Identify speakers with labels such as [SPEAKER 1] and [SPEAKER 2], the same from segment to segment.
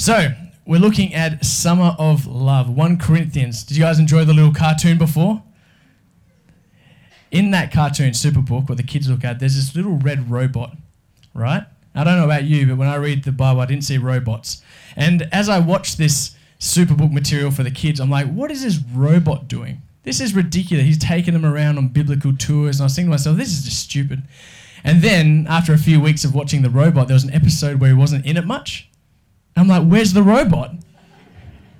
[SPEAKER 1] So, we're looking at Summer of Love, 1 Corinthians. Did you guys enjoy the little cartoon before? In that cartoon, Superbook, what the kids look at, there's this little red robot, right? I don't know about you, but when I read the Bible, I didn't see robots. And as I watched this Superbook material for the kids, I'm like, what is this robot doing? This is ridiculous. He's taking them around on biblical tours. And I was thinking to myself, this is just stupid. And then, after a few weeks of watching the robot, there was an episode where he wasn't in it much. I'm like, where's the robot?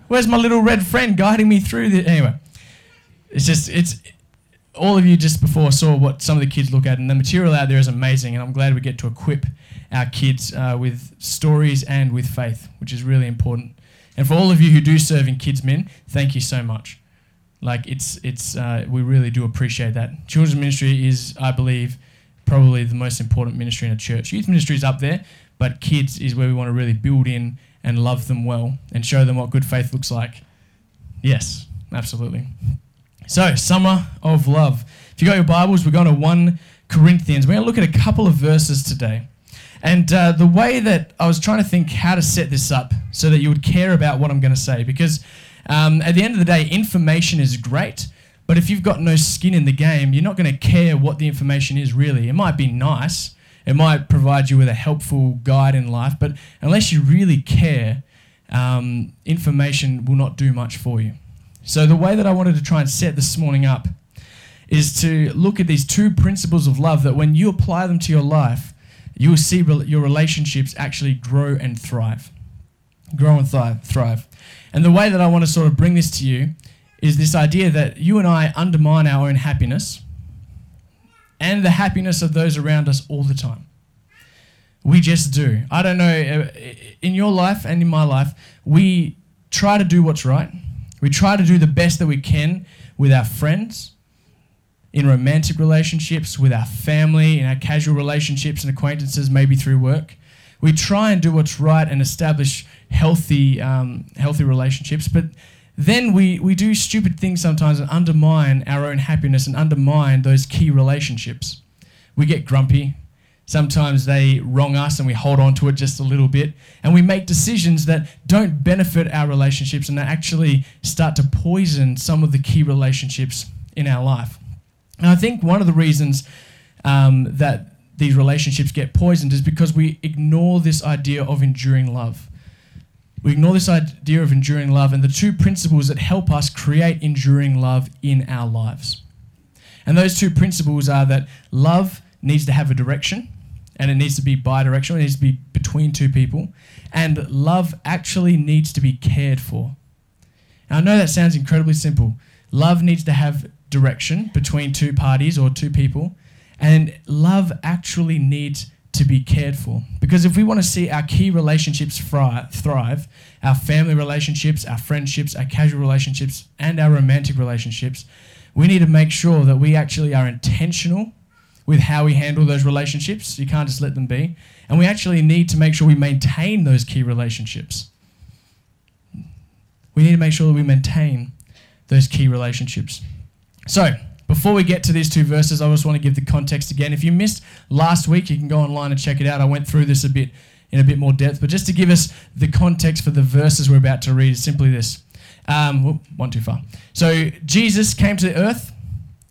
[SPEAKER 1] Where's my little red friend guiding me through the. Anyway, it's just, it's. All of you just before saw what some of the kids look at, and the material out there is amazing. And I'm glad we get to equip our kids uh, with stories and with faith, which is really important. And for all of you who do serve in Kids Min, thank you so much. Like it's it's uh, we really do appreciate that. Children's ministry is, I believe, probably the most important ministry in a church. Youth ministry is up there, but kids is where we want to really build in and love them well and show them what good faith looks like. Yes, absolutely. So, summer of love. If you got your Bibles, we're going to 1 Corinthians. We're going to look at a couple of verses today. And uh, the way that I was trying to think how to set this up so that you would care about what I'm going to say, because um, at the end of the day, information is great, but if you've got no skin in the game, you're not going to care what the information is really. It might be nice, it might provide you with a helpful guide in life, but unless you really care, um, information will not do much for you. So, the way that I wanted to try and set this morning up is to look at these two principles of love that when you apply them to your life, you will see your relationships actually grow and thrive. Grow and thrive, thrive. And the way that I want to sort of bring this to you is this idea that you and I undermine our own happiness and the happiness of those around us all the time. We just do. I don't know, uh, in your life and in my life, we try to do what's right. We try to do the best that we can with our friends, in romantic relationships, with our family, in our casual relationships and acquaintances, maybe through work. We try and do what's right and establish healthy, um, healthy relationships, but then we, we do stupid things sometimes and undermine our own happiness and undermine those key relationships. We get grumpy. Sometimes they wrong us and we hold on to it just a little bit. And we make decisions that don't benefit our relationships and that actually start to poison some of the key relationships in our life. And I think one of the reasons um, that these relationships get poisoned is because we ignore this idea of enduring love. We ignore this idea of enduring love and the two principles that help us create enduring love in our lives. And those two principles are that love needs to have a direction and it needs to be bi directional, it needs to be between two people, and love actually needs to be cared for. Now, I know that sounds incredibly simple. Love needs to have direction between two parties or two people, and love actually needs to be cared for. Because if we want to see our key relationships thrive, our family relationships, our friendships, our casual relationships, and our romantic relationships, we need to make sure that we actually are intentional with how we handle those relationships. You can't just let them be. And we actually need to make sure we maintain those key relationships. We need to make sure that we maintain those key relationships. So, before we get to these two verses, I just want to give the context again. If you missed last week, you can go online and check it out. I went through this a bit in a bit more depth, but just to give us the context for the verses we're about to read, is simply this. Um, one too far. So Jesus came to the earth,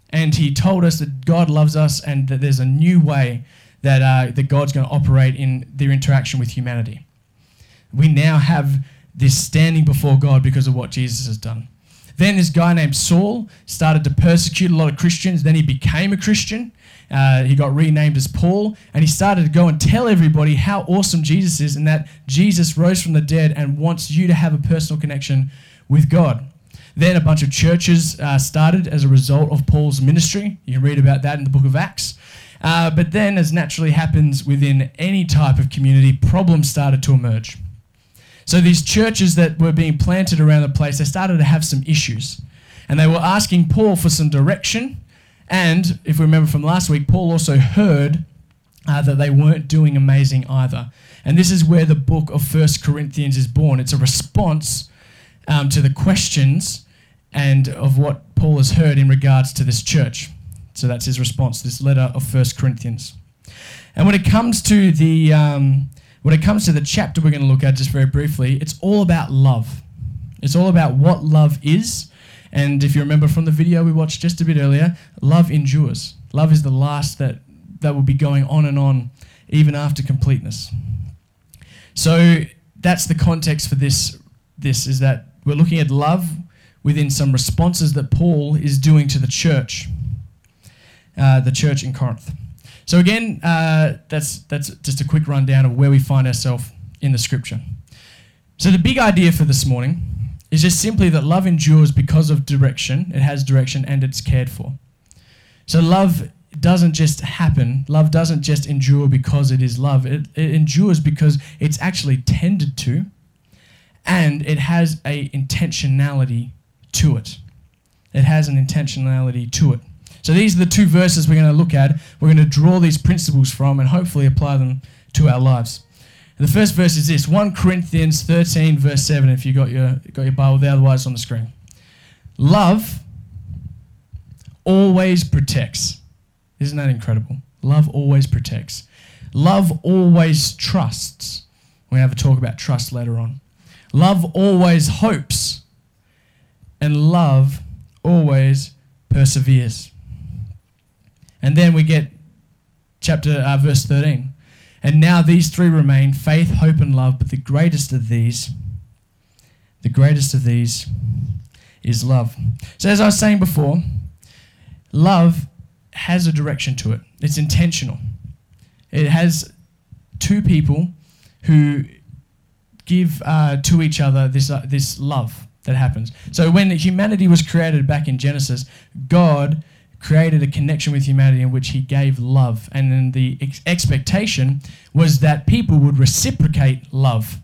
[SPEAKER 1] and he told us that God loves us, and that there's a new way that uh, that God's going to operate in their interaction with humanity. We now have this standing before God because of what Jesus has done. Then this guy named Saul started to persecute a lot of Christians. Then he became a Christian. Uh, he got renamed as Paul, and he started to go and tell everybody how awesome Jesus is and that Jesus rose from the dead and wants you to have a personal connection with God. Then a bunch of churches uh, started as a result of Paul's ministry. You can read about that in the book of Acts. Uh, but then, as naturally happens within any type of community, problems started to emerge. So these churches that were being planted around the place, they started to have some issues. And they were asking Paul for some direction. And if we remember from last week, Paul also heard uh, that they weren't doing amazing either. And this is where the book of First Corinthians is born. It's a response um, to the questions and of what Paul has heard in regards to this church. So that's his response this letter of First Corinthians. And when it comes to the um, when it comes to the chapter we're going to look at just very briefly, it's all about love. It's all about what love is. And if you remember from the video we watched just a bit earlier, love endures. Love is the last that, that will be going on and on even after completeness. So that's the context for this. This is that we're looking at love within some responses that Paul is doing to the church, uh, the church in Corinth. So again, uh, that's that's just a quick rundown of where we find ourselves in the scripture. So the big idea for this morning is just simply that love endures because of direction. It has direction and it's cared for. So love doesn't just happen. Love doesn't just endure because it is love. It, it endures because it's actually tended to, and it has a intentionality to it. It has an intentionality to it. So these are the two verses we're going to look at. We're going to draw these principles from and hopefully apply them to our lives. And the first verse is this 1 Corinthians 13, verse 7, if you got your, got your Bible there, otherwise on the screen. Love always protects. Isn't that incredible? Love always protects. Love always trusts. We have a talk about trust later on. Love always hopes. And love always perseveres. And then we get chapter uh, verse 13. And now these three remain faith, hope, and love, but the greatest of these, the greatest of these is love. So, as I was saying before, love has a direction to it, it's intentional. It has two people who give uh, to each other this, uh, this love that happens. So, when humanity was created back in Genesis, God created a connection with humanity in which he gave love. And then the ex- expectation was that people would reciprocate love.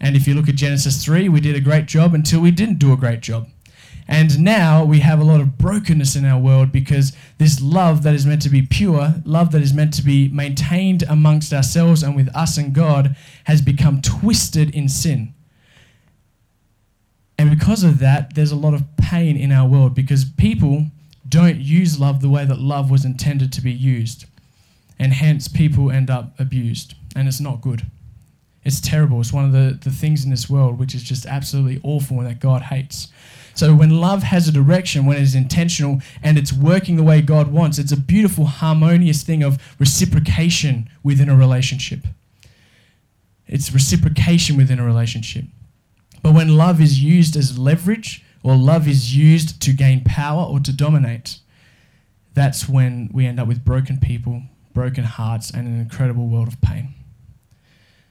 [SPEAKER 1] And if you look at Genesis 3, we did a great job until we didn't do a great job. And now we have a lot of brokenness in our world because this love that is meant to be pure, love that is meant to be maintained amongst ourselves and with us and God, has become twisted in sin. And because of that, there's a lot of pain in our world because people don't use love the way that love was intended to be used. And hence, people end up abused. And it's not good. It's terrible. It's one of the, the things in this world which is just absolutely awful and that God hates. So, when love has a direction, when it is intentional and it's working the way God wants, it's a beautiful, harmonious thing of reciprocation within a relationship. It's reciprocation within a relationship. But when love is used as leverage, or love is used to gain power or to dominate, that's when we end up with broken people, broken hearts, and an incredible world of pain.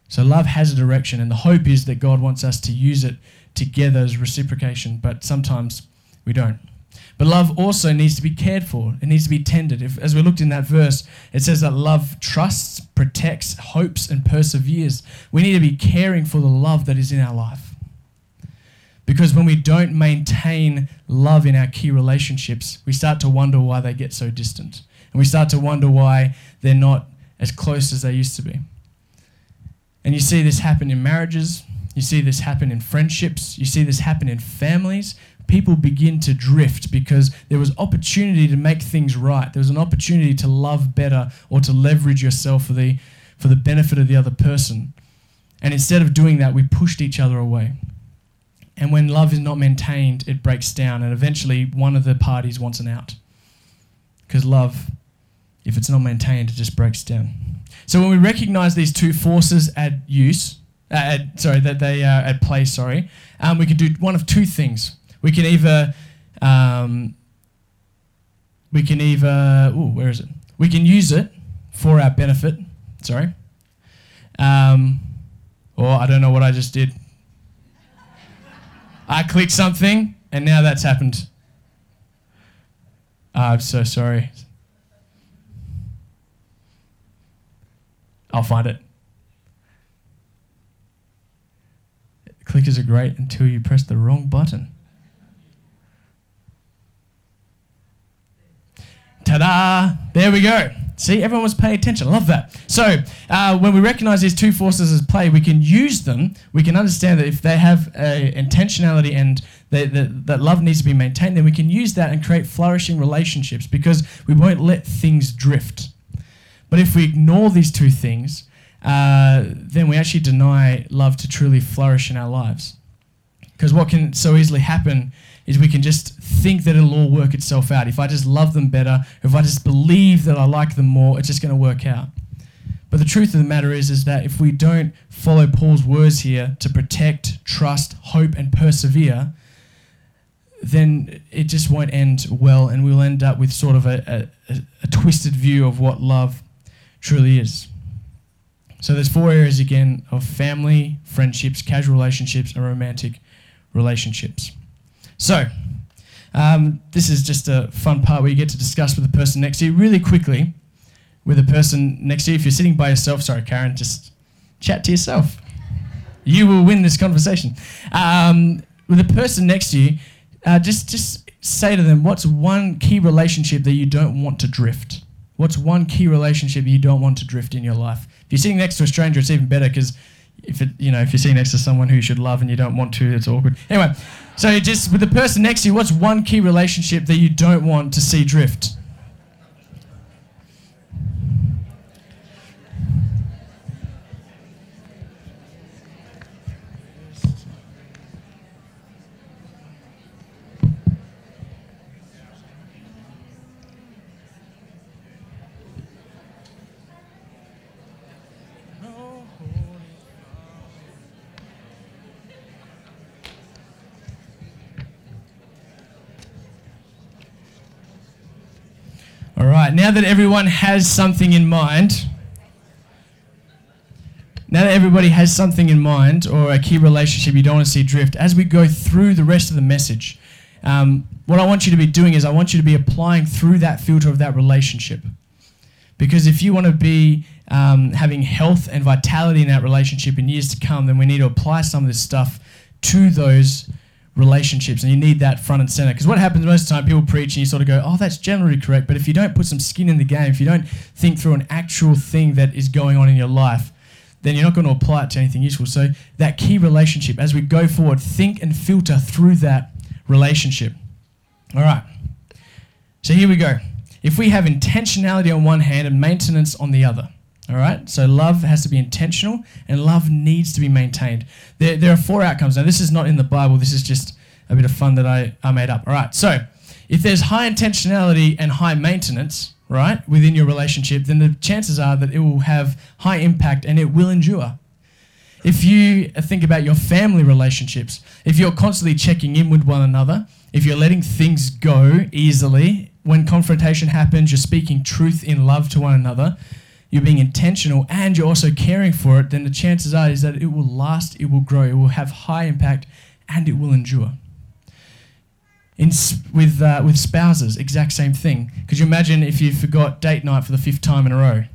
[SPEAKER 1] So love has a direction, and the hope is that God wants us to use it together as reciprocation, but sometimes we don't. But love also needs to be cared for. It needs to be tended. If, as we looked in that verse, it says that love trusts, protects, hopes, and perseveres. We need to be caring for the love that is in our life. Because when we don't maintain love in our key relationships, we start to wonder why they get so distant. And we start to wonder why they're not as close as they used to be. And you see this happen in marriages, you see this happen in friendships, you see this happen in families. People begin to drift because there was opportunity to make things right. There was an opportunity to love better or to leverage yourself for the, for the benefit of the other person. And instead of doing that, we pushed each other away. And when love is not maintained, it breaks down, and eventually one of the parties wants an out. Because love, if it's not maintained, it just breaks down. So when we recognize these two forces at use, uh, at, sorry, that they are at play, sorry, um, we can do one of two things. We can either, um, we can either, ooh, where is it? We can use it for our benefit, sorry. Um, or I don't know what I just did. I clicked something, and now that's happened. Oh, I'm so sorry. I'll find it. Clickers are great until you press the wrong button. Ta da! There we go. See, everyone was paying attention. I love that. So, uh, when we recognize these two forces as play, we can use them. We can understand that if they have a intentionality and they, that, that love needs to be maintained, then we can use that and create flourishing relationships because we won't let things drift. But if we ignore these two things, uh, then we actually deny love to truly flourish in our lives. Because what can so easily happen is we can just think that it'll all work itself out. If I just love them better, if I just believe that I like them more, it's just going to work out. But the truth of the matter is, is that if we don't follow Paul's words here to protect, trust, hope, and persevere, then it just won't end well, and we'll end up with sort of a, a, a twisted view of what love truly is. So there's four areas again of family, friendships, casual relationships, and romantic relationships. So um, this is just a fun part where you get to discuss with the person next to you really quickly. With the person next to you, if you're sitting by yourself, sorry, Karen, just chat to yourself. You will win this conversation. Um, with the person next to you, uh, just just say to them, what's one key relationship that you don't want to drift? What's one key relationship you don't want to drift in your life? If you're sitting next to a stranger, it's even better because if it, you know, if you're sitting next to someone who you should love and you don't want to, it's awkward. Anyway, so just with the person next to you, what's one key relationship that you don't want to see drift? All right, now that everyone has something in mind, now that everybody has something in mind or a key relationship you don't want to see drift, as we go through the rest of the message, um, what I want you to be doing is I want you to be applying through that filter of that relationship. Because if you want to be um, having health and vitality in that relationship in years to come, then we need to apply some of this stuff to those relationships, and you need that front and center. Because what happens most of the time, people preach and you sort of go, oh, that's generally correct. But if you don't put some skin in the game, if you don't think through an actual thing that is going on in your life, then you're not going to apply it to anything useful. So, that key relationship, as we go forward, think and filter through that relationship. All right. So, here we go. If we have intentionality on one hand and maintenance on the other, all right. So love has to be intentional and love needs to be maintained. There, there are four outcomes. Now, this is not in the Bible. This is just a bit of fun that I, I made up. All right. So if there's high intentionality and high maintenance, right, within your relationship, then the chances are that it will have high impact and it will endure. If you think about your family relationships, if you're constantly checking in with one another, if you're letting things go easily, when confrontation happens, you're speaking truth in love to one another, you're being intentional and you're also caring for it, then the chances are is that it will last, it will grow, it will have high impact, and it will endure. In, with, uh, with spouses, exact same thing. Could you imagine if you forgot date night for the fifth time in a row?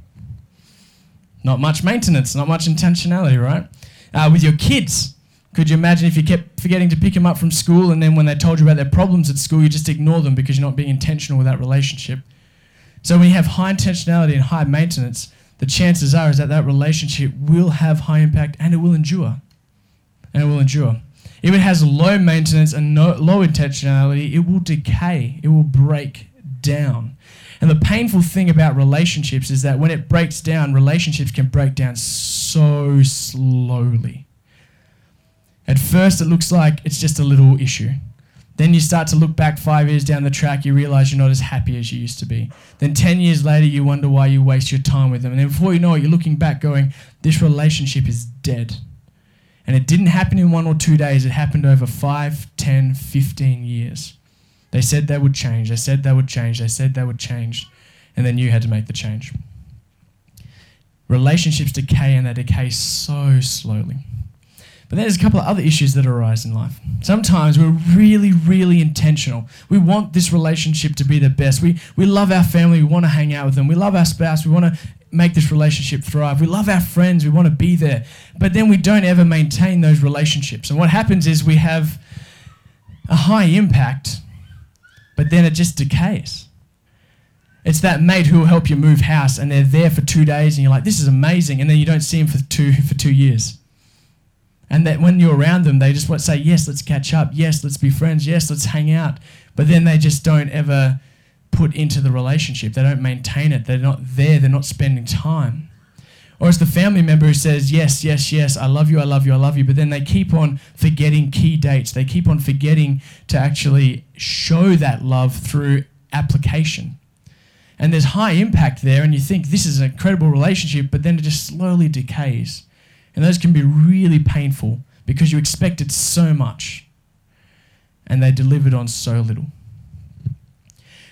[SPEAKER 1] Not much maintenance, not much intentionality, right? Uh, with your kids, could you imagine if you kept forgetting to pick them up from school and then when they told you about their problems at school, you just ignore them because you're not being intentional with that relationship? So when you have high intentionality and high maintenance, the chances are is that that relationship will have high impact and it will endure. And it will endure. If it has low maintenance and no, low intentionality, it will decay. It will break down. And the painful thing about relationships is that when it breaks down, relationships can break down so slowly. At first, it looks like it's just a little issue. Then you start to look back five years down the track, you realize you're not as happy as you used to be. Then 10 years later, you wonder why you waste your time with them. And then before you know it, you're looking back going, this relationship is dead. And it didn't happen in one or two days, it happened over 5, 10, 15 years. They said they would change, they said they would change, they said they would change, and then you had to make the change. Relationships decay and they decay so slowly. But then there's a couple of other issues that arise in life. Sometimes we're really, really intentional. We want this relationship to be the best. We, we love our family. We want to hang out with them. We love our spouse. We want to make this relationship thrive. We love our friends. We want to be there. But then we don't ever maintain those relationships. And what happens is we have a high impact, but then it just decays. It's that mate who will help you move house and they're there for two days and you're like, this is amazing. And then you don't see them for two, for two years. And that when you're around them, they just want to say, yes, let's catch up. Yes, let's be friends. Yes, let's hang out. But then they just don't ever put into the relationship. They don't maintain it. They're not there. They're not spending time. Or it's the family member who says, Yes, yes, yes, I love you, I love you, I love you. But then they keep on forgetting key dates. They keep on forgetting to actually show that love through application. And there's high impact there, and you think this is an incredible relationship, but then it just slowly decays. And those can be really painful because you expected so much and they delivered on so little.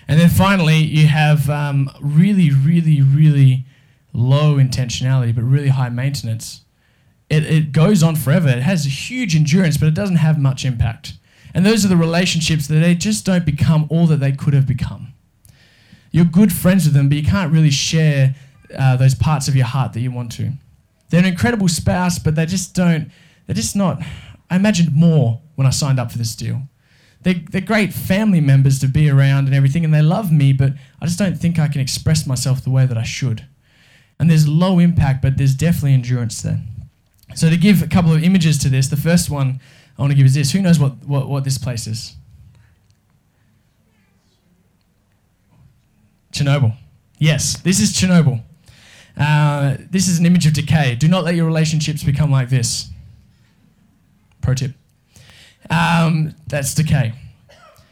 [SPEAKER 1] And then finally, you have um, really, really, really low intentionality, but really high maintenance. It, it goes on forever. It has a huge endurance, but it doesn't have much impact. And those are the relationships that they just don't become all that they could have become. You're good friends with them, but you can't really share uh, those parts of your heart that you want to. They're an incredible spouse, but they just don't, they're just not. I imagined more when I signed up for this deal. They're, they're great family members to be around and everything, and they love me, but I just don't think I can express myself the way that I should. And there's low impact, but there's definitely endurance there. So, to give a couple of images to this, the first one I want to give is this. Who knows what, what, what this place is? Chernobyl. Yes, this is Chernobyl. Uh, this is an image of decay. Do not let your relationships become like this. Pro tip. Um, that's decay.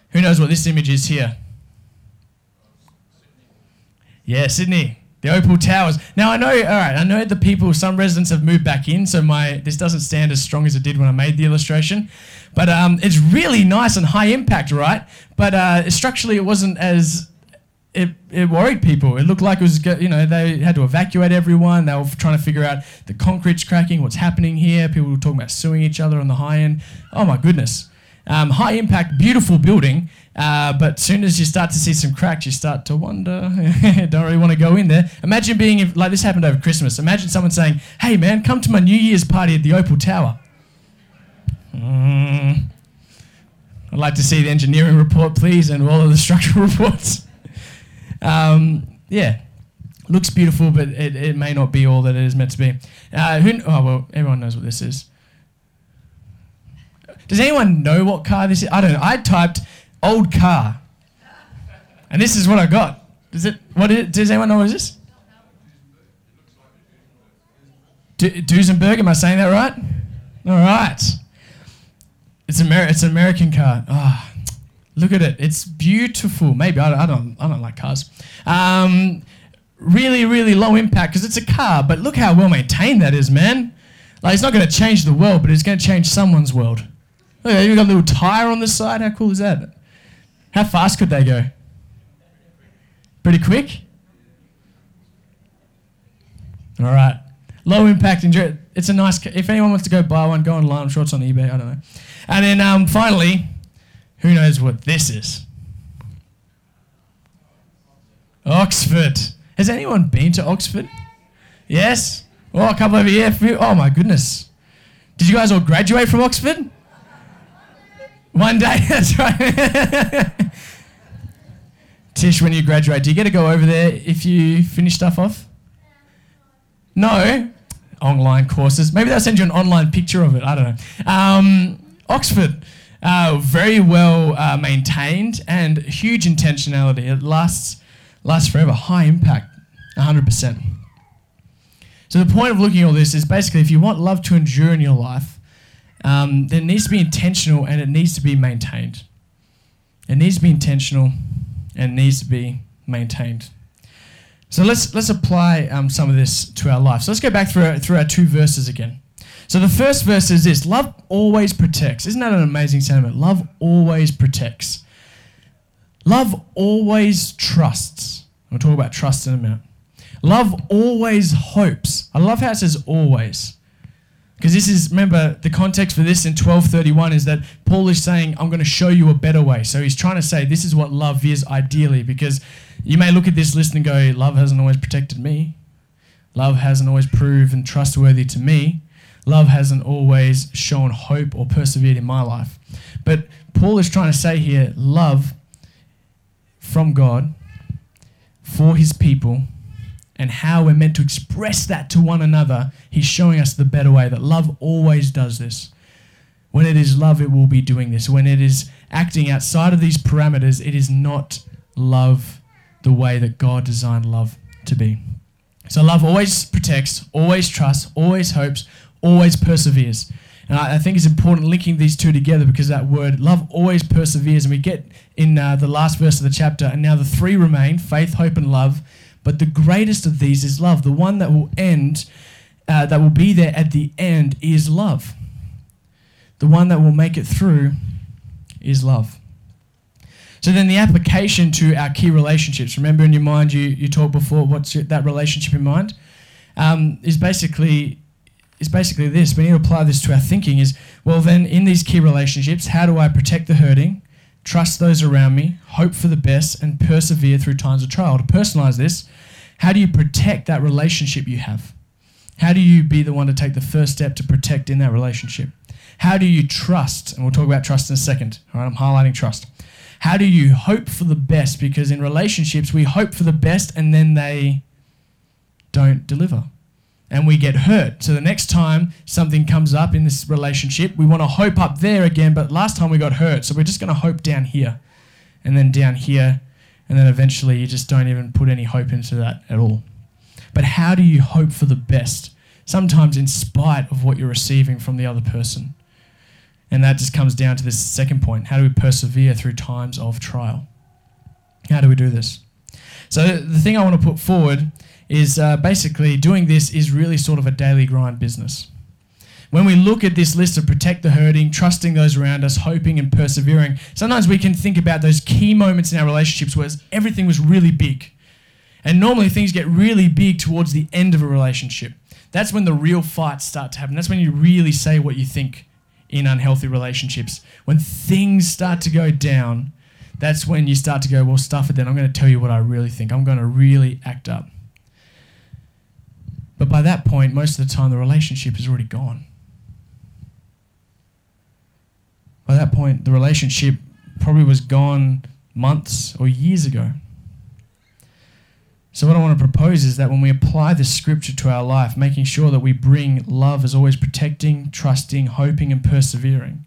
[SPEAKER 1] Who knows what this image is here? Yeah, Sydney. The Opal Towers. Now I know, all right, I know the people, some residents have moved back in, so my this doesn't stand as strong as it did when I made the illustration. But um, it's really nice and high impact, right? But uh, structurally, it wasn't as it, it worried people. It looked like it was, you know, they had to evacuate everyone. They were trying to figure out the concrete's cracking, what's happening here. People were talking about suing each other on the high end. Oh my goodness. Um, high impact, beautiful building, uh, but soon as you start to see some cracks, you start to wonder. don't really want to go in there. Imagine being if, like this happened over Christmas. Imagine someone saying, "Hey man, come to my New Year's party at the Opal Tower." Mm. I'd like to see the engineering report, please, and all of the structural reports. Um, yeah, looks beautiful, but it, it may not be all that it is meant to be. Uh, who, oh, well, everyone knows what this is. Does anyone know what car this is? I don't know. I typed old car. And this is what I got. Does it, what is? Does anyone know what it is? D- Duesenberg, am I saying that right? All right. It's, Amer- it's an American car. Oh, Look at it. It's beautiful. Maybe I, I don't. I don't like cars. Um, really, really low impact because it's a car. But look how well maintained that is, man. Like it's not going to change the world, but it's going to change someone's world. Look, you got a little tire on the side. How cool is that? How fast could they go? Pretty quick. All right. Low impact. Enjoy. It's a nice. If anyone wants to go buy one, go online. I'm sure it's on eBay. I don't know. And then um, finally, who knows what this is? Oxford. Has anyone been to Oxford? Yes? Oh, a couple over here. Oh, my goodness. Did you guys all graduate from Oxford? One day, that's right. Tish, when you graduate, do you get to go over there if you finish stuff off? No? Online courses. Maybe they'll send you an online picture of it. I don't know. Um, Oxford. Uh, very well uh, maintained and huge intentionality. It lasts lasts forever. High impact, 100%. So the point of looking at all this is basically if you want love to endure in your life, um, then it needs to be intentional and it needs to be maintained. It needs to be intentional and needs to be maintained. So let's let's apply um, some of this to our life. So let's go back through through our two verses again. So the first verse is this love always protects. Isn't that an amazing sentiment? Love always protects. Love always trusts. We'll talk about trust in a minute. Love always hopes. I love how it says always. Because this is, remember, the context for this in 1231 is that Paul is saying, I'm going to show you a better way. So he's trying to say, this is what love is ideally. Because you may look at this list and go, love hasn't always protected me. Love hasn't always proven trustworthy to me love hasn't always shown hope or persevered in my life. But Paul is trying to say here love from God for his people and how we're meant to express that to one another. He's showing us the better way that love always does this. When it is love, it will be doing this. When it is acting outside of these parameters, it is not love the way that God designed love to be. So love always protects, always trusts, always hopes, always perseveres. And I, I think it's important linking these two together because that word, love always perseveres. And we get in uh, the last verse of the chapter, and now the three remain faith, hope, and love. But the greatest of these is love. The one that will end, uh, that will be there at the end, is love. The one that will make it through is love. So then the application to our key relationships. Remember in your mind, you, you talked before, what's your, that relationship in mind? Um, is basically is basically this. We need to apply this to our thinking is, well then in these key relationships, how do I protect the hurting, trust those around me, hope for the best, and persevere through times of trial? To personalize this, how do you protect that relationship you have? How do you be the one to take the first step to protect in that relationship? How do you trust? And we'll talk about trust in a second. All right, I'm highlighting trust. How do you hope for the best? Because in relationships, we hope for the best and then they don't deliver. And we get hurt. So the next time something comes up in this relationship, we want to hope up there again, but last time we got hurt. So we're just going to hope down here and then down here. And then eventually you just don't even put any hope into that at all. But how do you hope for the best? Sometimes in spite of what you're receiving from the other person. And that just comes down to this second point how do we persevere through times of trial? How do we do this? So, the thing I want to put forward is uh, basically doing this is really sort of a daily grind business. When we look at this list of protect the hurting, trusting those around us, hoping and persevering, sometimes we can think about those key moments in our relationships where everything was really big. And normally things get really big towards the end of a relationship. That's when the real fights start to happen. That's when you really say what you think in unhealthy relationships. When things start to go down, that's when you start to go, well, stuff it then. I'm going to tell you what I really think. I'm going to really act up. But by that point, most of the time, the relationship is already gone. By that point, the relationship probably was gone months or years ago. So, what I want to propose is that when we apply this scripture to our life, making sure that we bring love as always protecting, trusting, hoping, and persevering,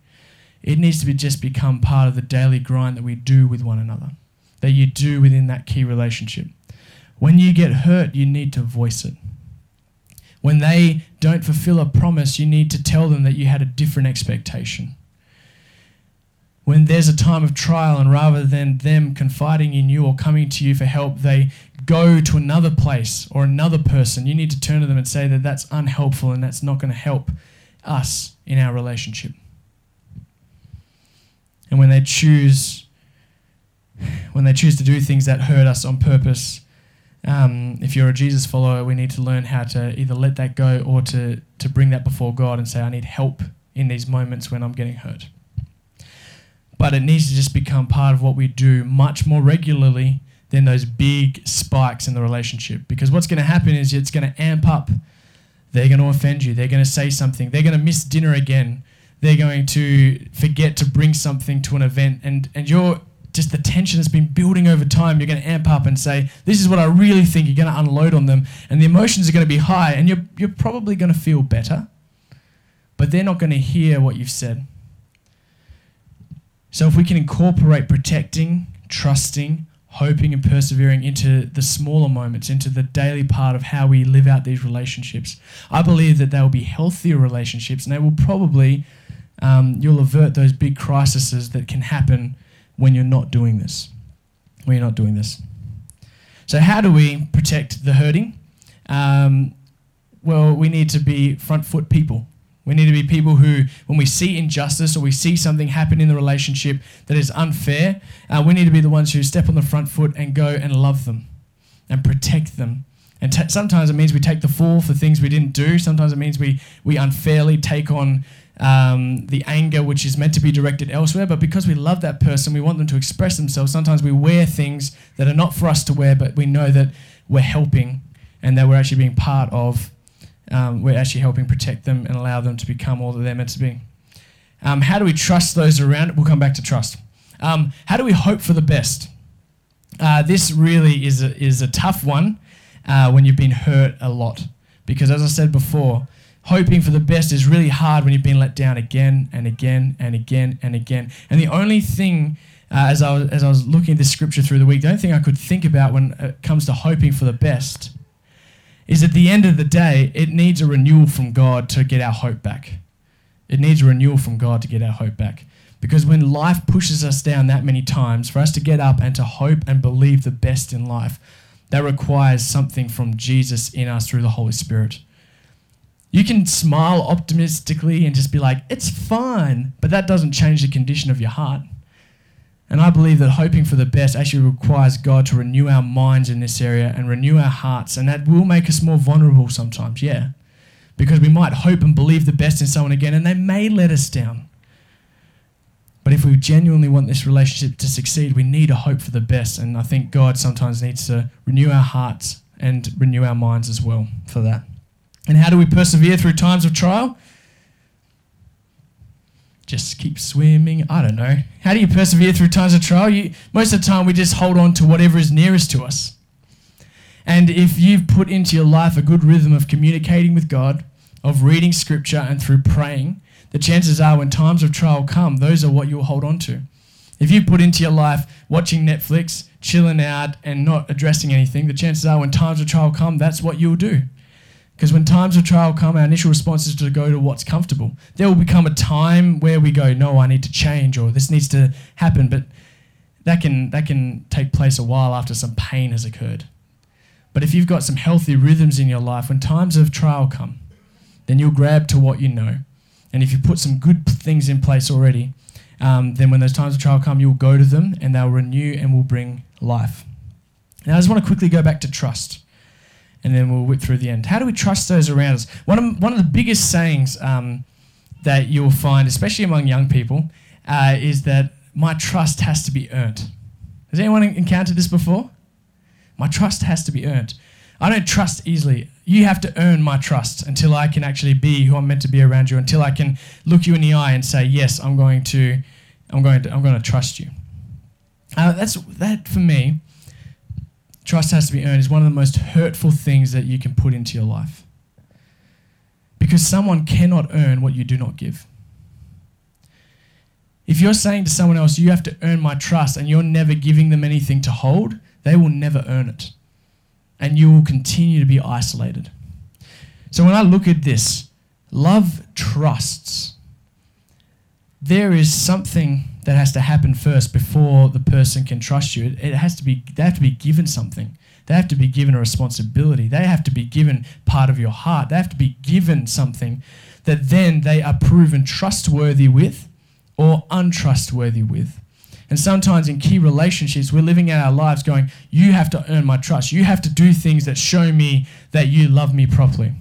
[SPEAKER 1] it needs to be just become part of the daily grind that we do with one another, that you do within that key relationship. When you get hurt, you need to voice it. When they don't fulfill a promise, you need to tell them that you had a different expectation when there's a time of trial and rather than them confiding in you or coming to you for help, they go to another place or another person, you need to turn to them and say that that's unhelpful and that's not going to help us in our relationship. And when they choose, when they choose to do things that hurt us on purpose, um, if you're a Jesus follower, we need to learn how to either let that go or to, to bring that before God and say, I need help in these moments when I'm getting hurt but it needs to just become part of what we do much more regularly than those big spikes in the relationship. Because what's going to happen is it's going to amp up. They're going to offend you. They're going to say something. They're going to miss dinner again. They're going to forget to bring something to an event. And, and you're just the tension that's been building over time. You're going to amp up and say, This is what I really think. You're going to unload on them. And the emotions are going to be high. And you're, you're probably going to feel better. But they're not going to hear what you've said. So if we can incorporate protecting, trusting, hoping, and persevering into the smaller moments, into the daily part of how we live out these relationships, I believe that they will be healthier relationships and they will probably, um, you'll avert those big crises that can happen when you're not doing this. When you're not doing this. So, how do we protect the hurting? Um, well, we need to be front foot people. We need to be people who, when we see injustice or we see something happen in the relationship that is unfair, uh, we need to be the ones who step on the front foot and go and love them and protect them. And t- sometimes it means we take the fall for things we didn't do. Sometimes it means we, we unfairly take on um, the anger which is meant to be directed elsewhere. But because we love that person, we want them to express themselves. Sometimes we wear things that are not for us to wear, but we know that we're helping and that we're actually being part of um, we're actually helping protect them and allow them to become all that they're meant to be. Um, how do we trust those around? We'll come back to trust. Um, how do we hope for the best? Uh, this really is a, is a tough one uh, when you've been hurt a lot. Because as I said before, hoping for the best is really hard when you've been let down again and again and again and again. And the only thing, uh, as, I was, as I was looking at this scripture through the week, the only thing I could think about when it comes to hoping for the best is at the end of the day, it needs a renewal from God to get our hope back. It needs a renewal from God to get our hope back. Because when life pushes us down that many times, for us to get up and to hope and believe the best in life, that requires something from Jesus in us through the Holy Spirit. You can smile optimistically and just be like, it's fine, but that doesn't change the condition of your heart. And I believe that hoping for the best actually requires God to renew our minds in this area and renew our hearts. And that will make us more vulnerable sometimes, yeah. Because we might hope and believe the best in someone again and they may let us down. But if we genuinely want this relationship to succeed, we need a hope for the best. And I think God sometimes needs to renew our hearts and renew our minds as well for that. And how do we persevere through times of trial? just keep swimming. I don't know. How do you persevere through times of trial? You, most of the time, we just hold on to whatever is nearest to us. And if you've put into your life a good rhythm of communicating with God, of reading scripture, and through praying, the chances are when times of trial come, those are what you'll hold on to. If you put into your life watching Netflix, chilling out, and not addressing anything, the chances are when times of trial come, that's what you'll do. Because when times of trial come, our initial response is to go to what's comfortable. There will become a time where we go, no, I need to change or this needs to happen. But that can, that can take place a while after some pain has occurred. But if you've got some healthy rhythms in your life, when times of trial come, then you'll grab to what you know. And if you put some good things in place already, um, then when those times of trial come, you'll go to them and they'll renew and will bring life. Now, I just want to quickly go back to trust and then we'll whip through the end. How do we trust those around us? One of, one of the biggest sayings um, that you'll find, especially among young people, uh, is that my trust has to be earned. Has anyone encountered this before? My trust has to be earned. I don't trust easily. You have to earn my trust until I can actually be who I'm meant to be around you, until I can look you in the eye and say, yes, I'm going to, I'm going to, I'm going to trust you. Uh, that's that for me trust has to be earned is one of the most hurtful things that you can put into your life. Because someone cannot earn what you do not give. If you're saying to someone else, you have to earn my trust, and you're never giving them anything to hold, they will never earn it. And you will continue to be isolated. So when I look at this, love trusts. There is something that has to happen first before the person can trust you. It, it has to be they have to be given something. They have to be given a responsibility. They have to be given part of your heart. They have to be given something that then they are proven trustworthy with or untrustworthy with. And sometimes in key relationships, we're living out our lives going, You have to earn my trust. You have to do things that show me that you love me properly.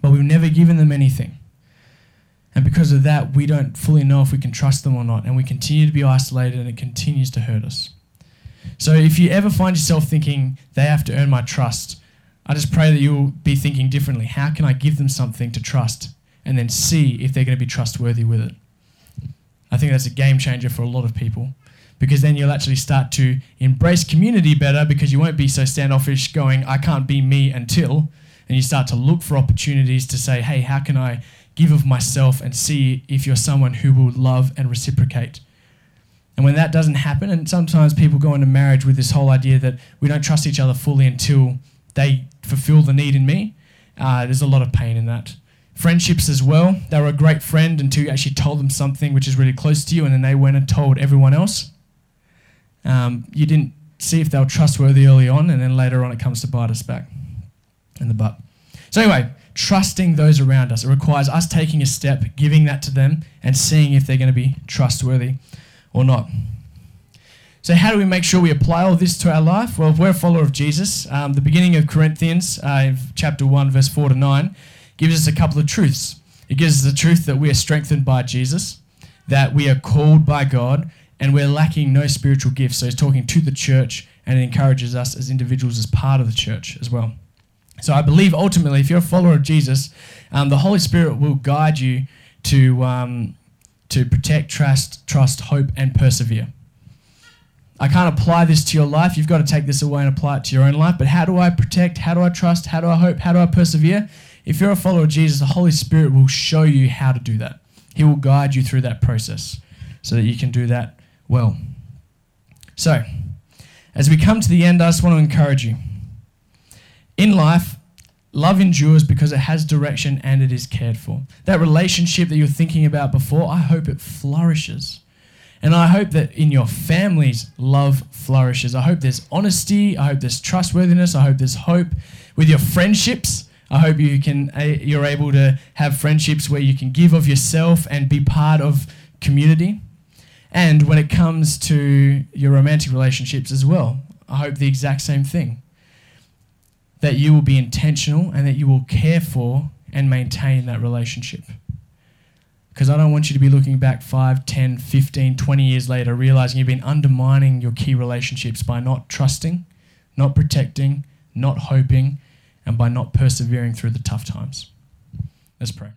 [SPEAKER 1] But we've never given them anything. And because of that, we don't fully know if we can trust them or not. And we continue to be isolated and it continues to hurt us. So if you ever find yourself thinking, they have to earn my trust, I just pray that you'll be thinking differently. How can I give them something to trust and then see if they're going to be trustworthy with it? I think that's a game changer for a lot of people because then you'll actually start to embrace community better because you won't be so standoffish going, I can't be me until. And you start to look for opportunities to say, hey, how can I give of myself and see if you're someone who will love and reciprocate. And when that doesn't happen, and sometimes people go into marriage with this whole idea that we don't trust each other fully until they fulfill the need in me, uh, there's a lot of pain in that. Friendships as well. They were a great friend until you actually told them something which is really close to you, and then they went and told everyone else. Um, you didn't see if they were trustworthy early on, and then later on it comes to bite us back in the butt. So, anyway, trusting those around us. It requires us taking a step, giving that to them, and seeing if they're going to be trustworthy or not. So, how do we make sure we apply all this to our life? Well, if we're a follower of Jesus, um, the beginning of Corinthians, uh, chapter 1, verse 4 to 9, gives us a couple of truths. It gives us the truth that we are strengthened by Jesus, that we are called by God, and we're lacking no spiritual gifts. So, he's talking to the church and it encourages us as individuals as part of the church as well. So I believe ultimately, if you're a follower of Jesus, um, the Holy Spirit will guide you to um, to protect, trust, trust, hope, and persevere. I can't apply this to your life. You've got to take this away and apply it to your own life. But how do I protect? How do I trust? How do I hope? How do I persevere? If you're a follower of Jesus, the Holy Spirit will show you how to do that. He will guide you through that process so that you can do that well. So, as we come to the end, I just want to encourage you in life, love endures because it has direction and it is cared for. That relationship that you're thinking about before, I hope it flourishes. And I hope that in your families, love flourishes. I hope there's honesty. I hope there's trustworthiness. I hope there's hope with your friendships. I hope you can you're able to have friendships where you can give of yourself and be part of community. And when it comes to your romantic relationships as well, I hope the exact same thing. That you will be intentional and that you will care for and maintain that relationship. Because I don't want you to be looking back 5, 10, 15, 20 years later, realizing you've been undermining your key relationships by not trusting, not protecting, not hoping, and by not persevering through the tough times. Let's pray.